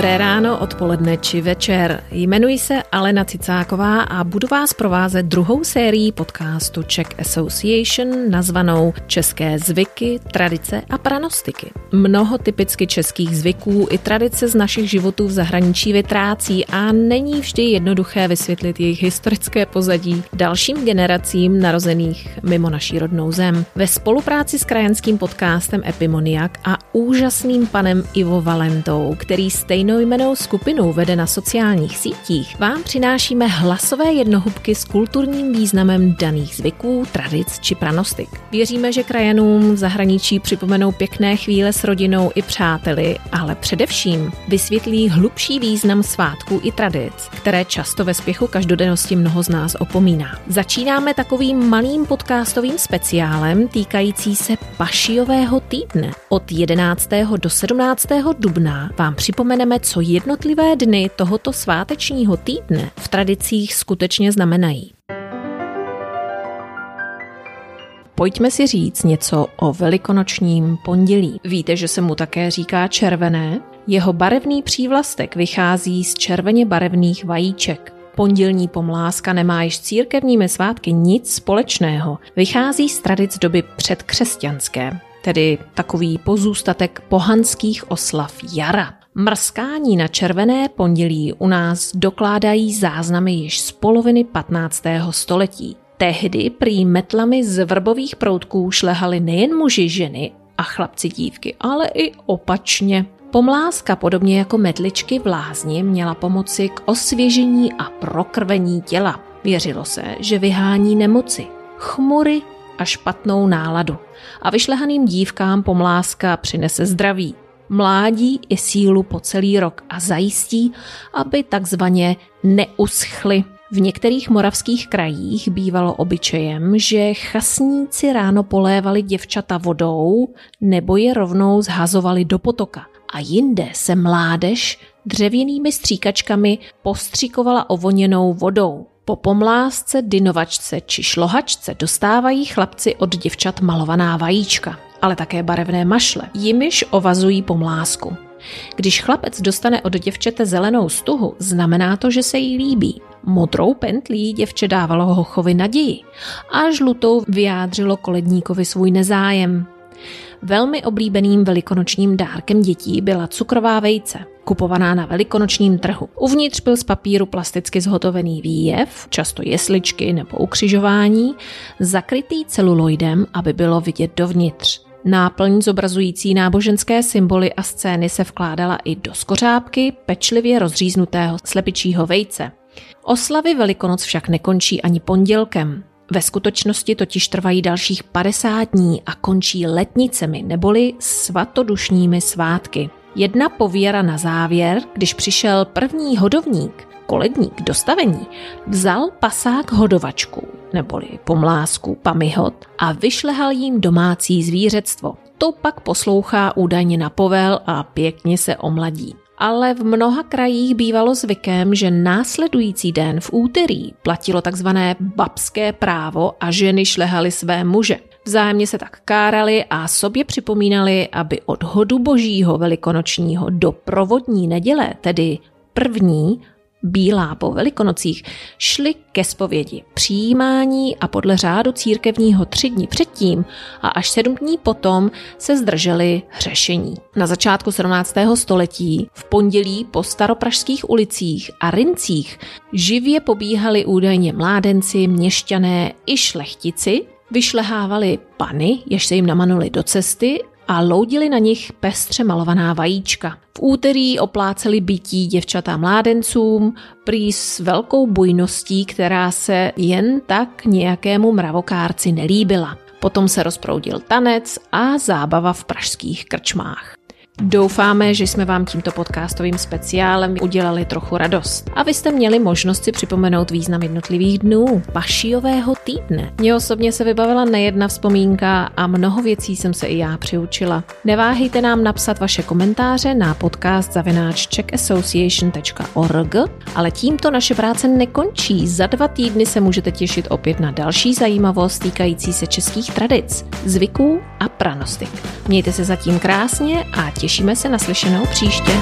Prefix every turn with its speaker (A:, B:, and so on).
A: Dobré ráno, odpoledne či večer. Jmenuji se Alena Cicáková a budu vás provázet druhou sérií podcastu Czech Association nazvanou České zvyky, tradice a pranostiky. Mnoho typicky českých zvyků i tradice z našich životů v zahraničí vytrácí a není vždy jednoduché vysvětlit jejich historické pozadí dalším generacím narozených mimo naší rodnou zem. Ve spolupráci s krajanským podcastem Epimoniak a úžasným panem Ivo Valentou, který stejnojmenou skupinu vede na sociálních sítích, vám přinášíme hlasové jednohubky s kulturním významem daných zvyků, tradic či pranostik. Věříme, že krajanům v zahraničí připomenou pěkné chvíle s rodinou i přáteli, ale především vysvětlí hlubší význam svátků i tradic, které často ve spěchu každodennosti mnoho z nás opomíná. Začínáme takovým malým podcastovým speciálem týkající se Pašiového týdne. Od 11. do 17. dubna vám připomeneme, co jednotlivé dny tohoto svátečního týdne v tradicích skutečně znamenají. Pojďme si říct něco o velikonočním pondělí. Víte, že se mu také říká červené? Jeho barevný přívlastek vychází z červeně barevných vajíček. Pondělní pomláska nemá již církevními svátky nic společného. Vychází z tradic doby předkřesťanské, tedy takový pozůstatek pohanských oslav jara. Mrskání na červené pondělí u nás dokládají záznamy již z poloviny 15. století. Tehdy prý metlami z vrbových proutků šlehali nejen muži, ženy a chlapci dívky, ale i opačně. Pomláska, podobně jako metličky v lázni, měla pomoci k osvěžení a prokrvení těla. Věřilo se, že vyhání nemoci, chmury a špatnou náladu. A vyšlehaným dívkám pomláska přinese zdraví, mládí i sílu po celý rok a zajistí, aby takzvaně neuschly. V některých moravských krajích bývalo obyčejem, že chasníci ráno polévali děvčata vodou nebo je rovnou zhazovali do potoka. A jinde se mládež dřevěnými stříkačkami postříkovala ovoněnou vodou. Po pomlásce, dynovačce či šlohačce dostávají chlapci od děvčat malovaná vajíčka, ale také barevné mašle, jimiž ovazují pomlásku. Když chlapec dostane od děvčete zelenou stuhu, znamená to, že se jí líbí. Modrou pentlí děvče dávalo hochovi naději a žlutou vyjádřilo koledníkovi svůj nezájem. Velmi oblíbeným velikonočním dárkem dětí byla cukrová vejce, kupovaná na velikonočním trhu. Uvnitř byl z papíru plasticky zhotovený výjev, často jesličky nebo ukřižování, zakrytý celuloidem, aby bylo vidět dovnitř. Náplň zobrazující náboženské symboly a scény se vkládala i do skořápky pečlivě rozříznutého slepičího vejce. Oslavy Velikonoc však nekončí ani pondělkem. Ve skutečnosti totiž trvají dalších 50 dní a končí letnicemi neboli svatodušními svátky. Jedna pověra na závěr, když přišel první hodovník, koledník dostavení, vzal pasák hodovačku, neboli pomlásku, pamihot, a vyšlehal jim domácí zvířectvo. To pak poslouchá údajně na povel a pěkně se omladí ale v mnoha krajích bývalo zvykem, že následující den v úterý platilo takzvané babské právo a ženy šlehaly své muže. Vzájemně se tak kárali a sobě připomínali, aby od hodu božího velikonočního do provodní neděle, tedy první, bílá po velikonocích, šli ke spovědi, přijímání a podle řádu církevního tři dny předtím a až sedm dní potom se zdrželi hřešení. Na začátku 17. století v pondělí po staropražských ulicích a rincích živě pobíhali údajně mládenci, měšťané i šlechtici, vyšlehávali pany, jež se jim namanuli do cesty a loudili na nich pestře malovaná vajíčka. V úterý opláceli bytí děvčata mládencům, prý s velkou bujností, která se jen tak nějakému mravokárci nelíbila. Potom se rozproudil tanec a zábava v pražských krčmách. Doufáme, že jsme vám tímto podcastovým speciálem udělali trochu radost. A vy jste měli možnost si připomenout význam jednotlivých dnů Pašiového týdne. Mně osobně se vybavila nejedna vzpomínka a mnoho věcí jsem se i já přiučila. Neváhejte nám napsat vaše komentáře na podcast zavináč czeckassociation.org, ale tímto naše práce nekončí. Za dva týdny se můžete těšit opět na další zajímavost týkající se českých tradic, zvyků a pranostik. Mějte se zatím krásně a těšíme se na slyšenou příště.